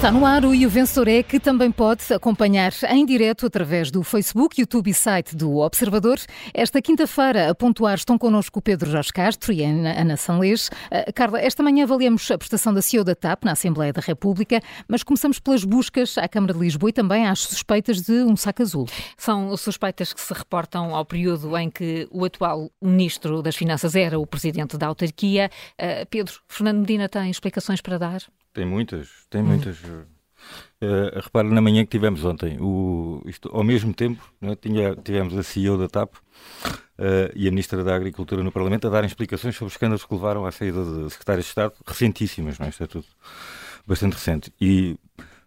Está no ar o E o Vencedor é que também pode acompanhar em direto através do Facebook, YouTube e site do Observador. Esta quinta-feira, a pontuar, estão connosco o Pedro Jorge Castro e a Ana Sanlês. Uh, Carla, esta manhã avaliamos a prestação da CEO da TAP na Assembleia da República, mas começamos pelas buscas à Câmara de Lisboa e também às suspeitas de um saco azul. São suspeitas que se reportam ao período em que o atual Ministro das Finanças era o Presidente da autarquia. Uh, Pedro, Fernando Medina tem explicações para dar? Tem muitas, tem hum. muitas. Uh, repara na manhã que tivemos ontem, o, isto, ao mesmo tempo, né, tinha, tivemos a CEO da TAP uh, e a Ministra da Agricultura no Parlamento a darem explicações sobre os escândalos que levaram à saída de secretários de Estado, recentíssimas, não é? Isto é tudo bastante recente. E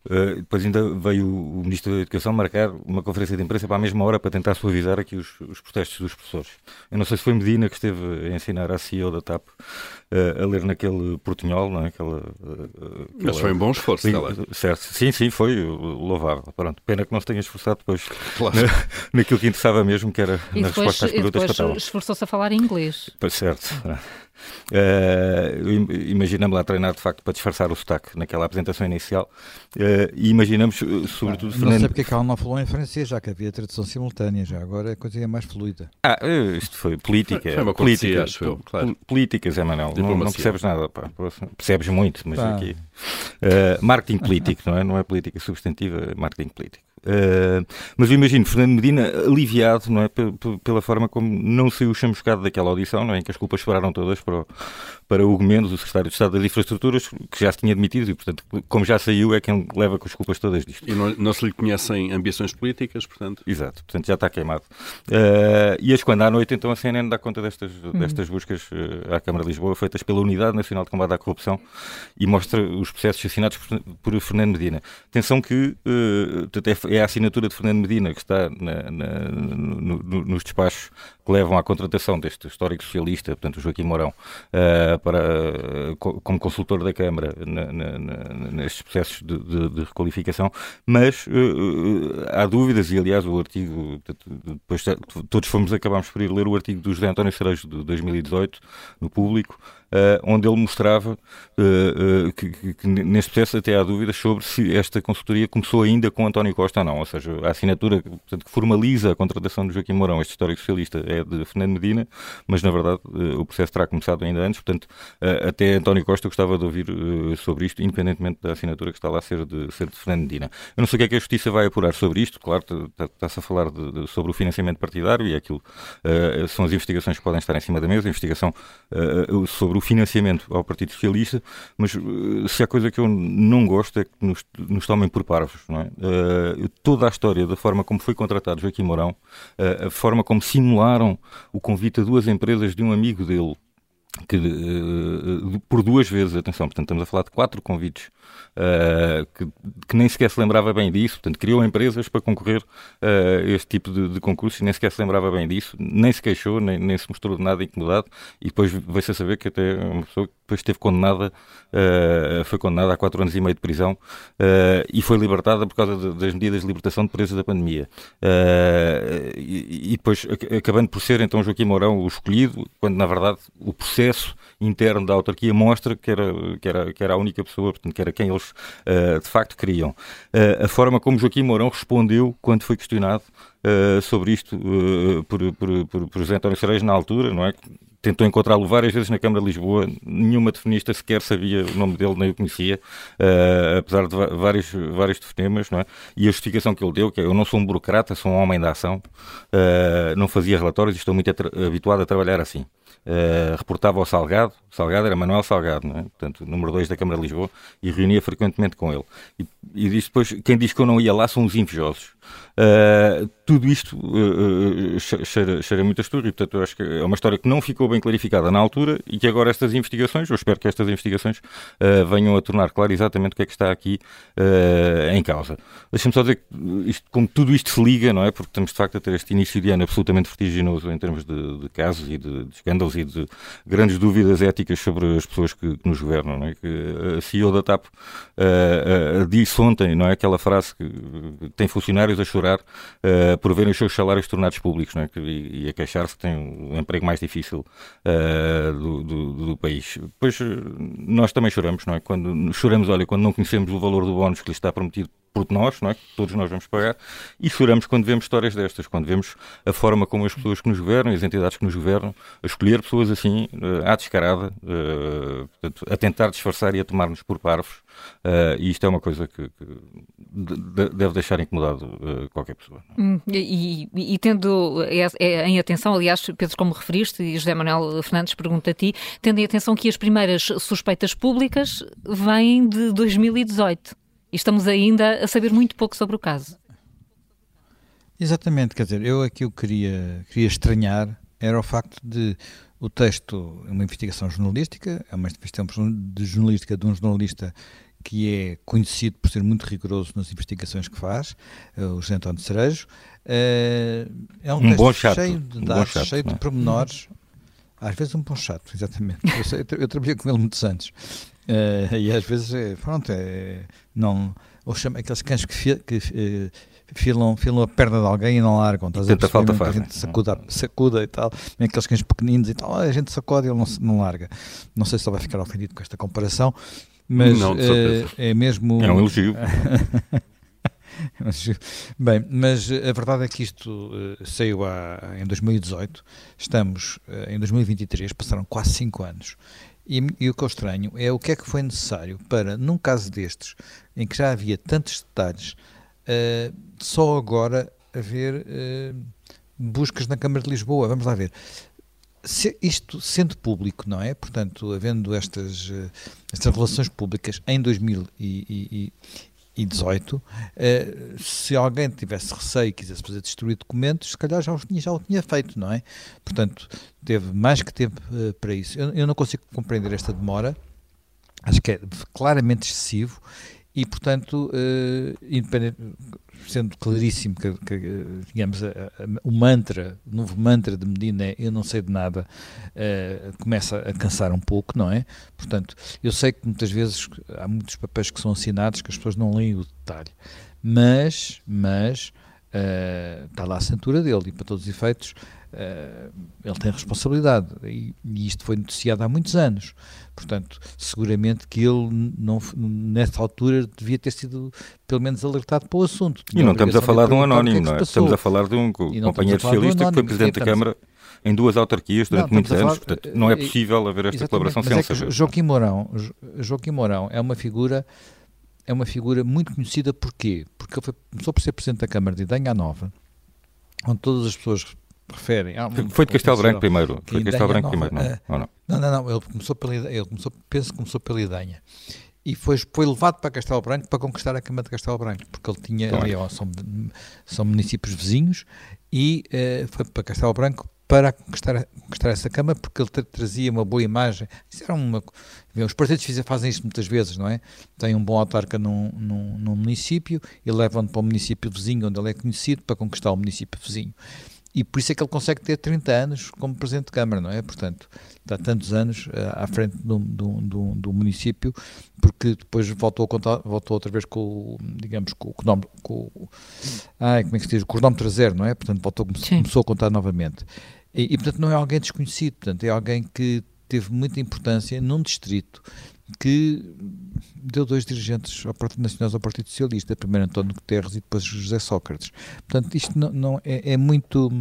Uh, depois ainda veio o Ministro da Educação marcar uma conferência de imprensa para a mesma hora para tentar suavizar aqui os, os protestos dos professores. Eu não sei se foi Medina que esteve a ensinar a CEO da TAP uh, a ler naquele portunhol, não é? Aquela, uh, aquela... Mas foi um bom esforço, lá. Certo, sim, sim, foi louvável. Pronto, pena que não se tenha esforçado depois claro. na, naquilo que interessava mesmo, que era e na depois, resposta às perguntas que estavam. esforçou-se a falar inglês. Certo. Uh, imaginamos lá treinar de facto para disfarçar o sotaque naquela apresentação inicial uh, e imaginamos uh, sobretudo ah, Fernando... Não sei porque é que ela não falou em francês, já que havia tradução simultânea, já agora a coisa é mais fluida. Ah, isto foi política. Foi, foi uma política, acho eu, claro. Política, Zé Manuel. Não, não, percebes nada, pá. percebes muito, mas pá. aqui... marketing político, não é? Não é política substantiva, é marketing político. Uh, mas eu imagino Fernando Medina aliviado não é, pela forma como não saiu chamuscado daquela audição, não é, em que as culpas pararam todas para o, para Hugo Mendes, o secretário de Estado das Infraestruturas, que já se tinha admitido e, portanto, como já saiu, é quem leva com as culpas todas disto. E não, não se lhe conhecem ambições políticas, portanto? Exato, portanto já está queimado. Uh, e as quando à noite, então, a CNN dá conta destas, uhum. destas buscas uh, à Câmara de Lisboa, feitas pela Unidade Nacional de Combate à Corrupção, e mostra os processos assinados por, por Fernando Medina. Atenção que uh, é a assinatura de Fernando Medina que está na, na, no, no, nos despachos que levam à contratação deste histórico socialista, portanto, Joaquim Mourão, uh, para, uh, como consultor da Câmara nestes processos de, de, de requalificação, mas uh, há dúvidas, e aliás o artigo, depois todos fomos, acabámos por ir ler o artigo do José António Cerejo de 2018, no público, onde ele mostrava uh, uh, que, que, que, neste processo até há dúvidas sobre se esta consultoria começou ainda com António Costa ou não, ou seja, a assinatura portanto, que formaliza a contratação de Joaquim Mourão, este histórico socialista, é de Fernando Medina, mas na verdade o processo terá começado ainda antes, portanto até António Costa gostava de ouvir sobre isto, independentemente da assinatura que está lá a ser de, ser de Fernando Medina. Eu não sei o que é que a Justiça vai apurar sobre isto, claro, está-se a falar de, de, sobre o financiamento partidário e é aquilo são as investigações que podem estar em cima da mesa, a investigação sobre o financiamento ao Partido Socialista, mas uh, se há coisa que eu não gosto é que nos, nos tomem por parvos. É? Uh, toda a história da forma como foi contratado Joaquim Mourão, uh, a forma como simularam o convite a duas empresas de um amigo dele, que uh, por duas vezes, atenção, portanto estamos a falar de quatro convites uh, que, que, nem sequer se lembrava bem disso, portanto criou empresas para concorrer a uh, este tipo de, de concursos e nem sequer se lembrava bem disso, nem se queixou, nem, nem se mostrou de nada incomodado e depois veio-se a saber que até uma pessoa que depois esteve condenada, foi condenada a quatro anos e meio de prisão e foi libertada por causa de, das medidas de libertação de presos da pandemia. E, e, depois acabando por ser então Joaquim Mourão o escolhido, quando na verdade o processo interno da autarquia mostra que era, que era, que era a única pessoa, portanto, que era quem eles uh, de facto queriam. Uh, a forma como Joaquim Mourão respondeu quando foi questionado uh, sobre isto por, por, por, por José António na altura, não é? tentou encontrá-lo várias vezes na Câmara de Lisboa, nenhuma definista sequer sabia o nome dele, nem o conhecia, uh, apesar de vários, vários telefonemas, não é? E a justificação que ele deu, que é, eu não sou um burocrata, sou um homem da ação, uh, não fazia relatórios e estou muito habituado a trabalhar assim. Uh, reportava ao Salgado, Salgado era Manuel Salgado, é? portanto, número 2 da Câmara de Lisboa, e reunia frequentemente com ele. E, e diz depois, quem diz que eu não ia lá são os invejosos. Uh, tudo isto uh, cheira, cheira muito a e portanto eu acho que é uma história que não ficou bem clarificada na altura e que agora estas investigações, eu espero que estas investigações uh, venham a tornar claro exatamente o que é que está aqui em causa. Deixa-me só dizer que isto, como tudo isto se liga, não é? Porque estamos de facto a ter este início de ano absolutamente vertiginoso em termos de, de casos e de, de escândalos e de grandes dúvidas éticas sobre as pessoas que, que nos governam. Não é? que a CEO da TAP uh, uh, disse ontem, não é? Aquela frase que tem funcionários a chorar uh, por verem os seus salários tornados públicos não é? e, e a queixar-se que tem o um emprego mais difícil do, do, do, país. Pois nós também choramos, não é? Quando choramos, olha, quando não conhecemos o valor do bónus que lhe está prometido por nós, não é? todos nós vamos pagar, e choramos quando vemos histórias destas, quando vemos a forma como as pessoas que nos governam, as entidades que nos governam, a escolher pessoas assim, uh, à descarada, portanto, a tentar disfarçar e a tomar-nos por parvos, uh, e isto é uma coisa que, deve deixar incomodado qualquer pessoa. Hum, e, e, e, tendo em atenção, aliás, Pedro, como referiste, e José Manuel Fernandes pergunta a ti, tendo em atenção que as primeiras suspeitas públicas vêm de 2018. E estamos ainda a saber muito pouco sobre o caso. Exatamente, quer dizer, eu aqui o queria, queria estranhar era o facto de o texto é uma investigação jornalística, é uma investigação de jornalística de um jornalista que é conhecido por ser muito rigoroso nas investigações que faz, eh, o José António Cerejo. Eh, é um, um texto cheio de um dados, chato, cheio de é? pormenores. Às vezes um bom chato, exatamente. Eu, sei, eu, eu trabalhei com ele muitos anos. Uh, e às vezes, é, pronto, é, não, ou chama aqueles cães que, fi, que filam, filam a perna de alguém e não largam. Estás Tenta a falta faz. A gente sacuda, sacuda e tal, aqueles cães pequeninos e tal, a gente sacode e ele não, não larga. Não sei se ele vai ficar ofendido com esta comparação, mas não, uh, é mesmo. É um elogio. Bem, mas a verdade é que isto uh, saiu há, em 2018, estamos uh, em 2023, passaram quase 5 anos e, e, o que eu estranho é o que é que foi necessário para, num caso destes, em que já havia tantos detalhes, uh, só agora haver uh, buscas na Câmara de Lisboa. Vamos lá ver. Se, isto sendo público, não é? Portanto, havendo estas, uh, estas relações públicas em 2000 e 18, eh, se alguém tivesse receio e quisesse fazer destruir documentos, se calhar já o tinha, já o tinha feito, não é? Portanto, teve mais que tempo eh, para isso. Eu, eu, não consigo compreender esta demora, acho que é claramente excessivo e, portanto, independente, sendo claríssimo que, que digamos, a, a, o mantra, o novo mantra de Medina é eu não sei de nada, uh, começa a cansar um pouco, não é? Portanto, eu sei que muitas vezes há muitos papéis que são assinados que as pessoas não leem o detalhe, mas, mas uh, está lá a assinatura dele e para todos os efeitos uh, ele tem responsabilidade e, e, isto foi noticiado há muitos anos. Portanto, seguramente que ele, não, nessa altura, devia ter sido pelo menos alertado para o assunto. Tinha e não estamos a falar de um anónimo, não é? Estamos a falar de um companheiro socialista que foi Presidente da Câmara em duas autarquias durante não, muitos anos. Falar, Portanto, não é possível haver esta colaboração sem é saber. Joaquim Mourão, Joaquim Mourão é uma figura é uma figura muito conhecida porquê? Porque ele foi, começou por ser Presidente da Câmara de Idanha Nova, onde todas as pessoas referem. Ah, foi de Castelo Branco primeiro. Foi de Castelo Branco primeiro, não, uh, não? Não, não, não. Ele começou pela ele começou, penso que começou pela Idanha. E foi, foi levado para Castelo Branco para conquistar a Câmara de Castelo Branco, porque ele tinha claro. ali, ó, são, são municípios vizinhos, e uh, foi para Castelo Branco para conquistar, conquistar essa Câmara, porque ele trazia uma boa imagem. Isso era uma, os partidos fazem isto muitas vezes, não é? Tem um bom autarca num, num, num município e levam-no para o município vizinho, onde ele é conhecido, para conquistar o município vizinho e por isso é que ele consegue ter 30 anos como Presidente de Câmara, não é? Portanto, está tantos anos uh, à frente do, do, do, do, município, porque depois voltou, a contar, voltou outra vez com, digamos, com o cronómetro, com, ai, como é que se diz, o cronómetro zero, não é? Portanto, voltou, começou a contar novamente. E, e, portanto, não é alguém desconhecido, portanto, é alguém que teve muita importância num distrito que deu dois dirigentes ao Partido Nacional ao Partido Socialista, primeiro António Guterres e depois José Sócrates. Portanto, isto não, não é, é, muito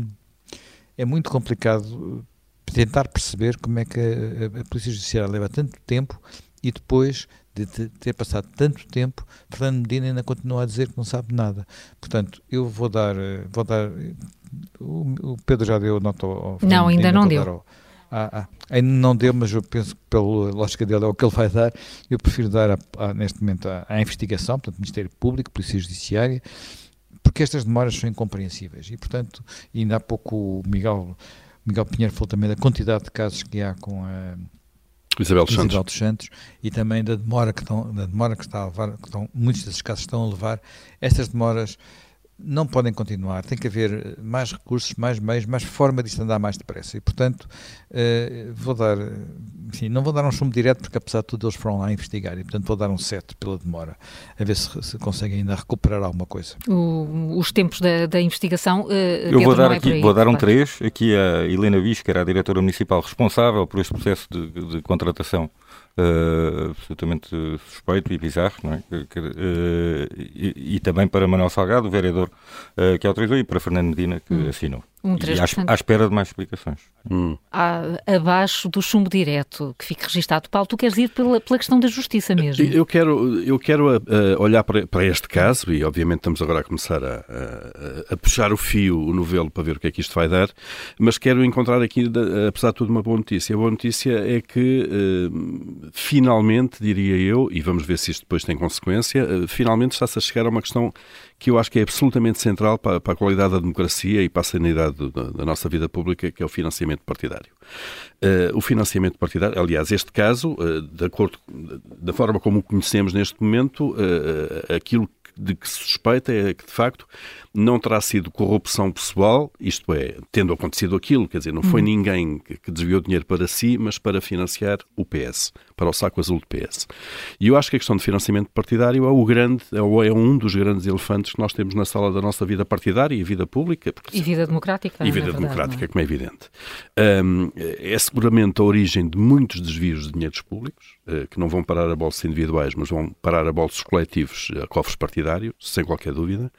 é muito complicado tentar perceber como é que a, a Polícia Judiciária leva tanto tempo e depois de ter passado tanto tempo, Fernando Medina ainda continua a dizer que não sabe nada. Portanto, eu vou dar, vou dar o, Pedro já deu nota ao Fernando Não, ainda Medina, não deu. Ao, ah, ah, ainda não deu, mas eu penso que pela lógica dele é o que ele vai dar. Eu prefiro dar a, neste momento à investigação, portanto, Ministério Público, Polícia Judiciária, porque estas demoras são incompreensíveis. E, portanto, ainda há pouco o Miguel, Miguel Pinheiro falou também da quantidade de casos que há com a Isabel dos Santos. dos Santos e também da demora que estão, da demora que está a levar, que estão, muitos desses casos estão a levar. Estas demoras não podem continuar, tem que haver mais recursos, mais meios, mais forma de isto andar mais depressa. E, portanto, uh, vou dar, enfim, não vou dar um chumbo direto, porque apesar de tudo eles foram lá investigar, e portanto vou dar um 7 pela demora, a ver se, se conseguem ainda recuperar alguma coisa. O, os tempos da, da investigação. Uh, Eu vou dar, é aqui, aí, vou dar um 3, aqui a Helena Bicho, que era a diretora municipal responsável por este processo de, de contratação uh, absolutamente suspeito e bizarro, não é? Uh, e, e, também para Manuel Salgado, o vereador uh, que autorizou, e para Fernando Medina, que hum. assinou. Um 3%. E à, à, espera de mais explicações. Hum. abaixo do chumbo direto que fique registado. Paulo, tu queres ir pela, pela questão da justiça mesmo? Eu quero, eu quero uh, olhar para, para, este caso e, obviamente, estamos agora a começar a, a, a, puxar o fio, o novelo, para ver o que é que isto vai dar, mas quero encontrar aqui, apesar de tudo, uma boa notícia. A boa notícia é que, uh, finalmente, diria eu, e vamos ver se isto depois tem consequência, uh, finalmente está-se a chegar a uma questão que eu acho que é absolutamente central para, para a qualidade da democracia e para a sanidade da, da, nossa vida pública, que é o financiamento partidário. Uh, o financiamento partidário, aliás, este caso, uh, de acordo da forma como o conhecemos neste momento, uh, aquilo de que se suspeita é que, de facto, não terá sido corrupção pessoal, isto é, tendo acontecido aquilo, quer dizer, não foi uhum. ninguém que desviou dinheiro para si, mas para financiar o PS, para o saco azul do PS. E eu acho que a questão de financiamento partidário é o grande, é um dos grandes elefantes que nós temos na sala da nossa vida partidária e vida pública. Porque, e vida democrática. E vida verdade, democrática, é? como é evidente. Um, é seguramente a origem de muitos desvios de dinheiros públicos, uh, que não vão parar a bolsas individuais, mas vão parar a bolsos coletivos, a cofres partidários, sem qualquer dúvida.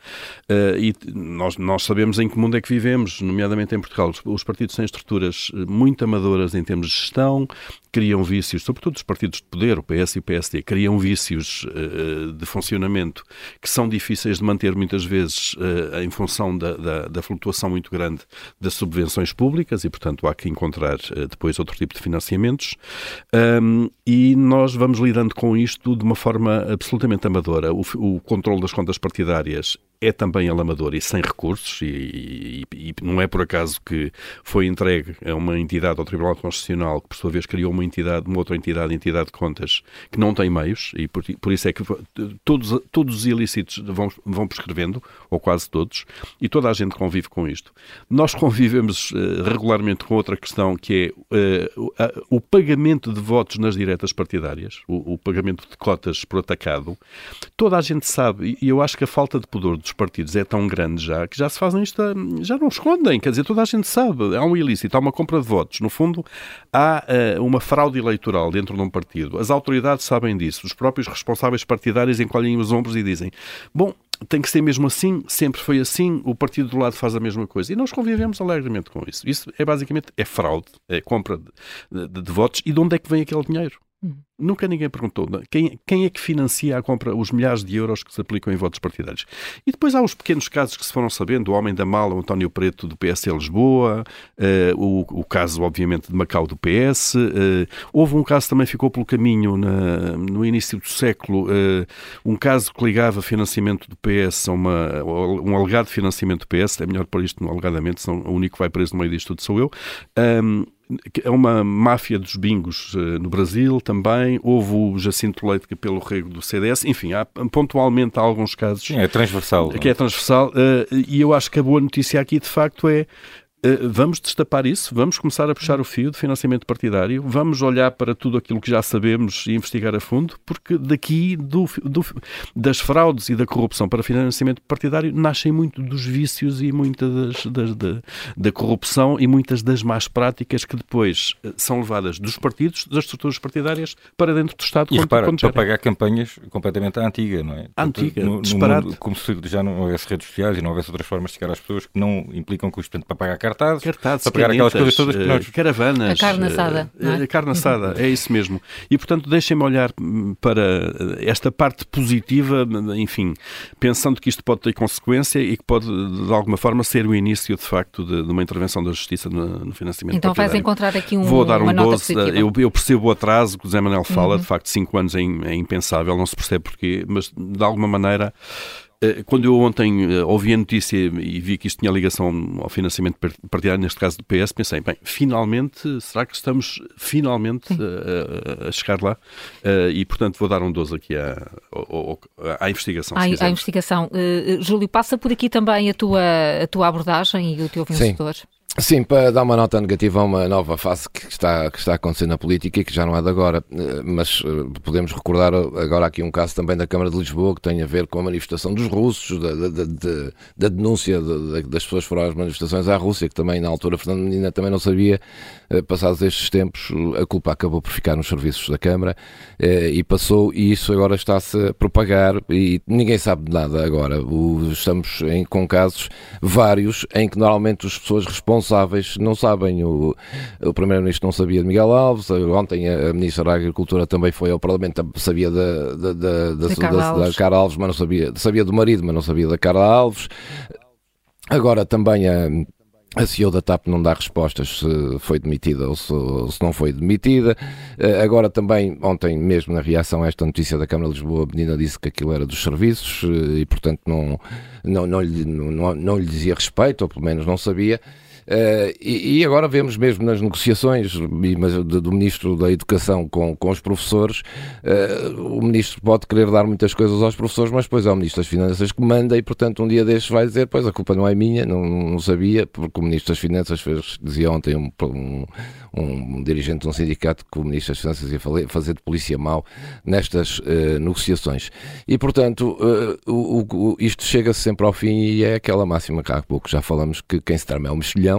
Uh, e nós, nós sabemos em que mundo é que vivemos, nomeadamente em Portugal. Os, os partidos têm estruturas eh, muito amadoras em termos de gestão, criam vícios, sobretudo os partidos de poder, o PS e o PSD, criam vícios uh, de funcionamento que são difíceis de manter muitas vezes uh, em função da, da, da, flutuação muito grande das subvenções públicas e, portanto, há que encontrar uh, depois outro tipo de financiamentos. Um, e nós vamos lidando com isto de uma forma absolutamente amadora. O, o controle das contas partidárias é também alamador e sem recursos, e, e, e, não é por acaso que foi entregue a uma entidade, ao Tribunal Constitucional, que por sua vez criou uma entidade, uma outra entidade, entidade de contas, que não tem meios, e por, por isso é que todos, todos os ilícitos vão, vão prescrevendo, ou quase todos, e toda a gente convive com isto. Nós convivemos uh, regularmente com outra questão, que é uh, o pagamento de votos nas diretas partidárias, o, o pagamento de cotas por atacado. Toda a gente sabe, e eu acho que a falta de pudor dos partidos é tão grande já que já se fazem isto, já não escondem, quer dizer, toda a gente sabe, há um ilícito, há uma compra de votos. No fundo, há uma fraude eleitoral dentro de um partido. As autoridades sabem disso, os próprios responsáveis partidários encolhem os ombros e dizem: bom, tem que ser mesmo assim, sempre foi assim, o partido do lado faz a mesma coisa. E nós convivemos alegremente com isso. Isso é basicamente é fraude, é compra de, de, de votos. E de onde é que vem aquele dinheiro? Hum. Nunca ninguém perguntou quem, quem é que financia a compra, os milhares de euros que se aplicam em votos partidários. E depois há os pequenos casos que se foram sabendo, o Homem da Mala, o António Preto do PS Lisboa, uh, o, o, caso, obviamente, de Macau do PS. Uh, eh, houve um caso que também ficou pelo caminho na, no início do século, uh, um caso que ligava financiamento do PS a uma, um alegado financiamento do PS, é melhor pôr isto no alegadamente, senão o único que vai preso no meio disto tudo sou eu. Um, é uma máfia dos bingos no Brasil também. Houve o Jacinto Leite que pelo rego do CDS. Enfim, há pontualmente há alguns casos. Sim, é transversal. Que é transversal. Uh, e eu acho que a boa notícia aqui, de facto, é eh, vamos destapar isso, vamos começar a puxar o fio de financiamento partidário, vamos olhar para tudo aquilo que já sabemos e investigar a fundo, porque daqui do, do, das fraudes e da corrupção para financiamento partidário nascem muito dos vícios e muitas das, das, da corrupção e muitas das más práticas que depois eh, são levadas dos partidos, das estruturas partidárias, para dentro do Estado. E quando, repara, quando para pagar campanhas completamente à antiga, não é? Antiga, no, disparado. mundo, como se já não houvesse redes sociais e não houvesse outras formas de chegar às pessoas que não implicam custos. Portanto, para pagar cartazes, cartazes para pegar aquelas coisas todas que nós... Caravanas. A carne assada. É? A carne assada, é isso mesmo. E, portanto, deixem-me olhar para esta parte positiva, enfim, pensando que isto pode ter consequência e que pode, de alguma forma, ser o início, de facto, de, de uma intervenção da Justiça no, no financiamento Então partidário. vais encontrar aqui um, Vou dar um uma 12. Eu, eu, percebo o atraso que o Zé Manuel fala, uhum. de facto, 5 anos é, é impensável, não se percebe porquê, mas, de alguma maneira Eh, quando eu ontem eh, ouvi a notícia e vi que isto tinha ligação ao financiamento partidário, neste caso do PS, pensei, bem, finalmente, será que estamos finalmente a, a, chegar lá? E, portanto, vou dar um 12 aqui à, à, à investigação. À, à investigação. Uh, Júlio, passa por aqui também a tua, a tua abordagem e o teu vencedor. Sim. Sim, para dar uma nota negativa a uma nova fase que está, que está acontecendo na política e que já não é de agora, eh, mas eh, podemos recordar agora aqui um caso também da Câmara de Lisboa que tem a ver com a manifestação dos russos, da, da, da, da denúncia das pessoas que foram às manifestações à Rússia, que também na altura Fernando Medina também não sabia, eh, passados estes tempos, a culpa acabou por ficar nos serviços da Câmara e passou, e isso agora está-se a propagar e ninguém sabe de nada agora. Estamos em, com casos vários em que normalmente as pessoas respondem responsáveis não sabem. O, o Primeiro-Ministro não sabia de Miguel Alves, ontem a Ministra da Agricultura também foi ao Parlamento, sabia da, da, da, da, da, da Cara Alves, mas não sabia, sabia do marido, mas não sabia da Cara Alves. Agora também a. A CEO da TAP não dá respostas se foi demitida ou se, se, não foi demitida. Eh, agora também, ontem mesmo na reação a esta notícia da Câmara de Lisboa, a menina disse que aquilo era dos serviços eh, e, portanto, não, não, não, lhe, não, não lhe dizia respeito, ou pelo menos não sabia. Uh, e, e, agora vemos mesmo nas negociações do, Ministro da Educação com, com os professores, uh, o Ministro pode querer dar muitas coisas aos professores, mas depois é o Ministro das Finanças que manda e, portanto, um dia destes vai dizer, pois a culpa não é minha, não, não sabia, porque o Ministro das Finanças fez, dizia ontem um, um, um, dirigente de um sindicato que o Ministro das Finanças ia fazer de polícia mau nestas uh, negociações. E, portanto, o, o, isto chega sempre ao fim e é aquela máxima que há pouco já falamos que quem se trama é o mexilhão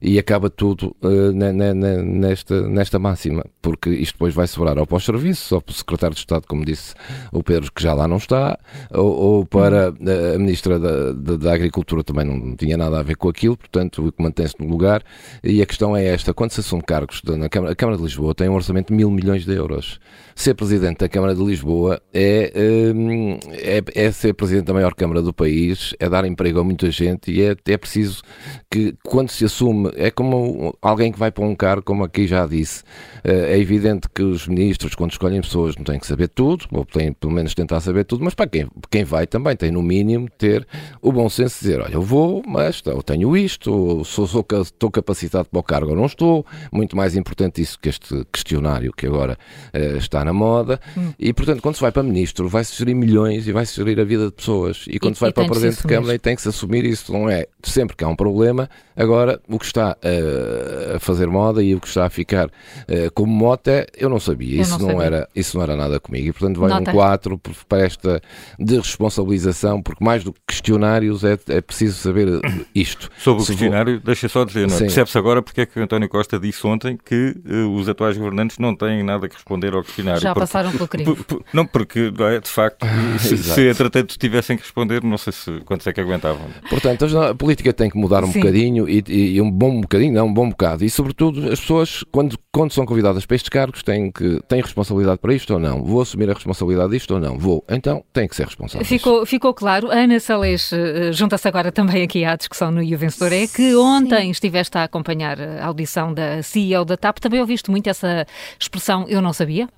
e acaba tudo uh, nesta, nesta máxima, porque isto depois vai sobrar ou para os serviços, ou para o secretário de Estado, como disse o Pedro, que já lá não está, ou, ou para a Ministra da, da, da, Agricultura, também não tinha nada a ver com aquilo, portanto, mantém-se no lugar. E a questão é esta: quando se assume cargos na Câmara, a Câmara de Lisboa tem um orçamento de mil milhões de euros. Ser presidente da Câmara de Lisboa é, hum, é, é ser presidente da maior Câmara do país, é dar emprego a muita gente e é, é preciso que, quando se se assume, é como alguém que vai para um cargo, como aqui já disse. Eh, é evidente que os ministros, quando escolhem pessoas, não têm que saber tudo, ou têm pelo menos tentar saber tudo, mas para quem, quem vai também tem, no mínimo, ter o bom senso de dizer: olha, eu vou, mas eu tenho isto, ou sou, sou, estou capacitado para o cargo ou não estou. Muito mais importante isso que este questionário que agora uh, está na moda. Hum. E, portanto, quando se vai para ministro, vai-se gerir milhões e vai-se gerir a vida de pessoas. E quando e, se vai para presidente de Câmara, tem que se assumir isso. Não é sempre que há um problema. Agora, Agora, o que está uh, a fazer moda e o que está a ficar uh, como moda, eu não sabia. Eu isso, não, não era, isso não era nada comigo. E, portanto, vai Nota. um 4 para esta responsabilização, porque mais do que questionários é, é preciso saber isto. Sobre o Se questionário, vou... deixa só dizer, é? percebe-se agora porque é que António Costa disse ontem que uh, os atuais governantes não têm nada que responder ao questionário. Já porque, passaram pelo crime. Não, porque, não é, de facto, se, se entretanto tivessem que responder, não sei se quantos é que aguentavam. Portanto, a política tem que mudar um Sim. bocadinho e, e, um bom bocadinho, não, um bom bocado. E, sobretudo, as pessoas, quando, quando são convidadas para estes cargos, têm, que, têm responsabilidade para isto ou não? Vou assumir a responsabilidade disto ou não? Vou. Então, têm que ser responsáveis. Ficou, ficou claro. Ana Salês uh, junta-se agora também aqui à discussão no E o Vencedor. É que ontem Sim. estiveste a acompanhar a audição da CEO da TAP. Também ouviste muito essa expressão eu não sabia?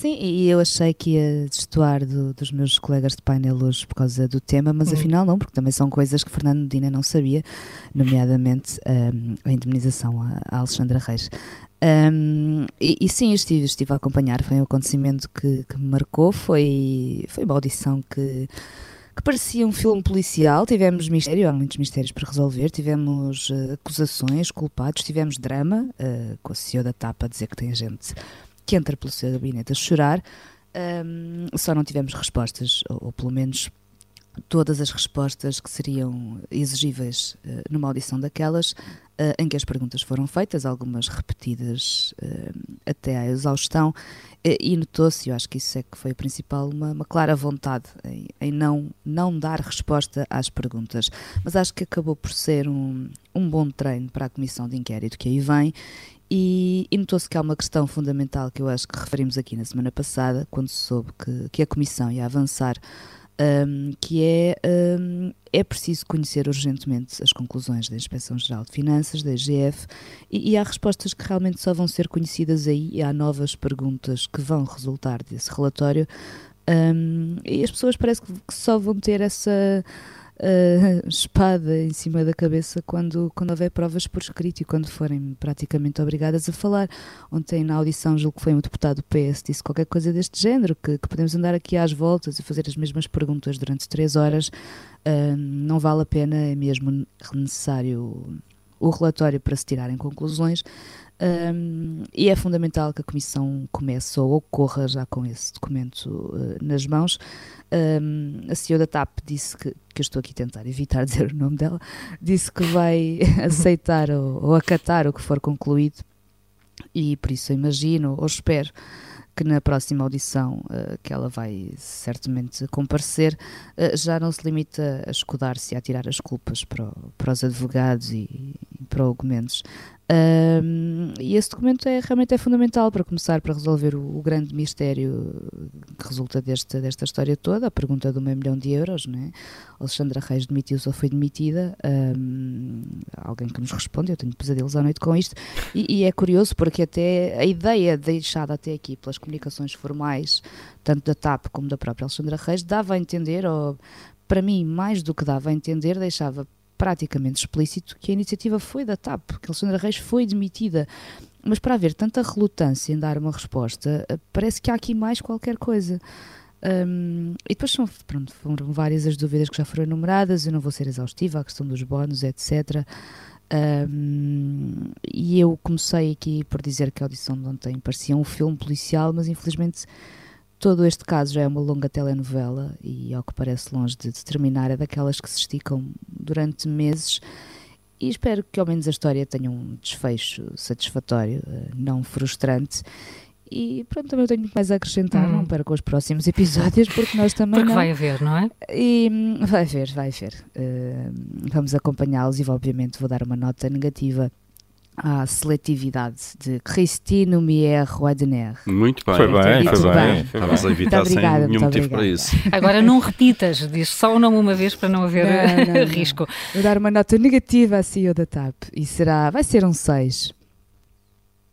Sim, e eu achei que ia destoar do, dos meus colegas de painel hoje por causa do tema, mas uhum. afinal não, porque também são coisas que Fernando Medina não sabia, nomeadamente um, a indemnização a, Alexandra Reis. Um, e, e, sim, estive, estive a acompanhar, foi um acontecimento que, que me marcou, foi, foi uma audição que que parecia um filme policial. Tivemos mistério, há muitos mistérios para resolver. Tivemos uh, acusações, culpados, tivemos drama, uh, com a CEO da TAP a dizer que tem gente que entra pelo seu gabinete a chorar. Um, só não tivemos respostas, ou, ou, pelo menos todas as respostas que seriam exigíveis uh, numa audição daquelas, uh, em que as perguntas foram feitas, algumas repetidas uh, até à exaustão, e notou-se, eu acho que isso é que foi o principal, uma, uma clara vontade em, em, não, não dar resposta às perguntas. Mas acho que acabou por ser um, um bom treino para a comissão de inquérito que aí vem e, e notou-se que há uma questão fundamental que eu acho que referimos aqui na semana passada, quando se soube que, que a Comissão ia avançar, um, que é, um, é preciso conhecer urgentemente as conclusões da Inspeção Geral de Finanças, da IGF, e, e, há respostas que realmente só vão ser conhecidas aí, e há novas perguntas que vão resultar desse relatório, Um, e as pessoas parece que só vão ter essa uh, espada em cima da cabeça quando, quando houver provas por escrito e quando forem praticamente obrigadas a falar. Ontem, na audição, julgo que foi um deputado do PS, disse qualquer coisa deste género, que, que podemos andar aqui às voltas e fazer as mesmas perguntas durante três horas. Uh, não vale a pena, é mesmo necessário o relatório para se tirarem conclusões. Um, e é fundamental que a Comissão comece ou ocorra já com esse documento uh, nas mãos. Um, a CEO da TAP disse que, que eu estou aqui a tentar evitar dizer o nome dela, disse que vai aceitar ou, ou acatar o que for concluído, e por isso eu imagino ou espero que na próxima audição uh, que ela vai certamente comparecer, uh, já não se limita a escudar-se e a tirar as culpas para, o, para os advogados e, e para Gomes. Um, e esse documento é, realmente é fundamental para começar para resolver o, o, grande mistério que resulta desta, desta história toda, a pergunta do meio milhão de euros, né? Alexandra Reis demitiu-se ou foi demitida? Um, alguém que nos responde, eu tenho pesadelos à noite com isto, e, e, é curioso porque até a ideia deixada até aqui pelas comunicações formais, tanto da TAP como da própria Alexandra Reis, dava a entender, ou para mim, mais do que dava a entender, deixava praticamente explícito que a iniciativa foi da TAP, que Alexandra Reis foi demitida. Mas para haver tanta relutância em dar uma resposta, eh, parece que há aqui mais qualquer coisa. Um, e depois são, pronto, foram várias as dúvidas que já foram enumeradas, eu não vou ser exaustiva, a questão dos bónus, etc. Um, e eu comecei aqui por dizer que a audição de ontem parecia um filme policial, mas infelizmente Todo este caso já é uma longa telenovela e, ao que parece longe de, terminar, é daquelas que se esticam durante meses. E espero que ao menos a história tenha um desfecho satisfatório, eh, não frustrante. E pronto, também eu tenho muito mais a acrescentar, hum. não para com os próximos episódios, porque nós também. Porque não... vai haver, não é? E hum, vai haver, vai haver. Uh, vamos acompanhá-los e, obviamente, vou dar uma nota negativa à seletividade de Christine Lumière Roadener. Muito bem. Foi bem, foi bem. Estavas a evitar sem nenhum motivo para isso. Agora não repitas, diz só o nome uma vez para não haver não, não, risco. Não. Vou dar uma nota negativa à CEO da TAP e será, vai ser um 6.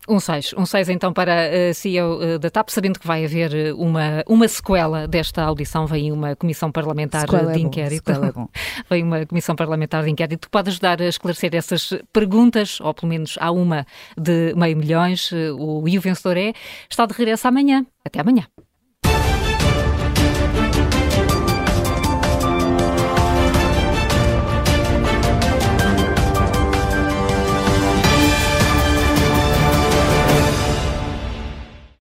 Um 6, um 6 então para a CEO eh, da TAP, sabendo que vai haver eh, uma, uma sequela desta audição, vem uma comissão parlamentar sequela de é inquérito. Bom, é bom. vem uma comissão parlamentar de inquérito que pode ajudar a esclarecer essas perguntas, ou pelo menos há uma de meio milhões. Eh, o, e o vencedor é, está de regresso amanhã. Até amanhã.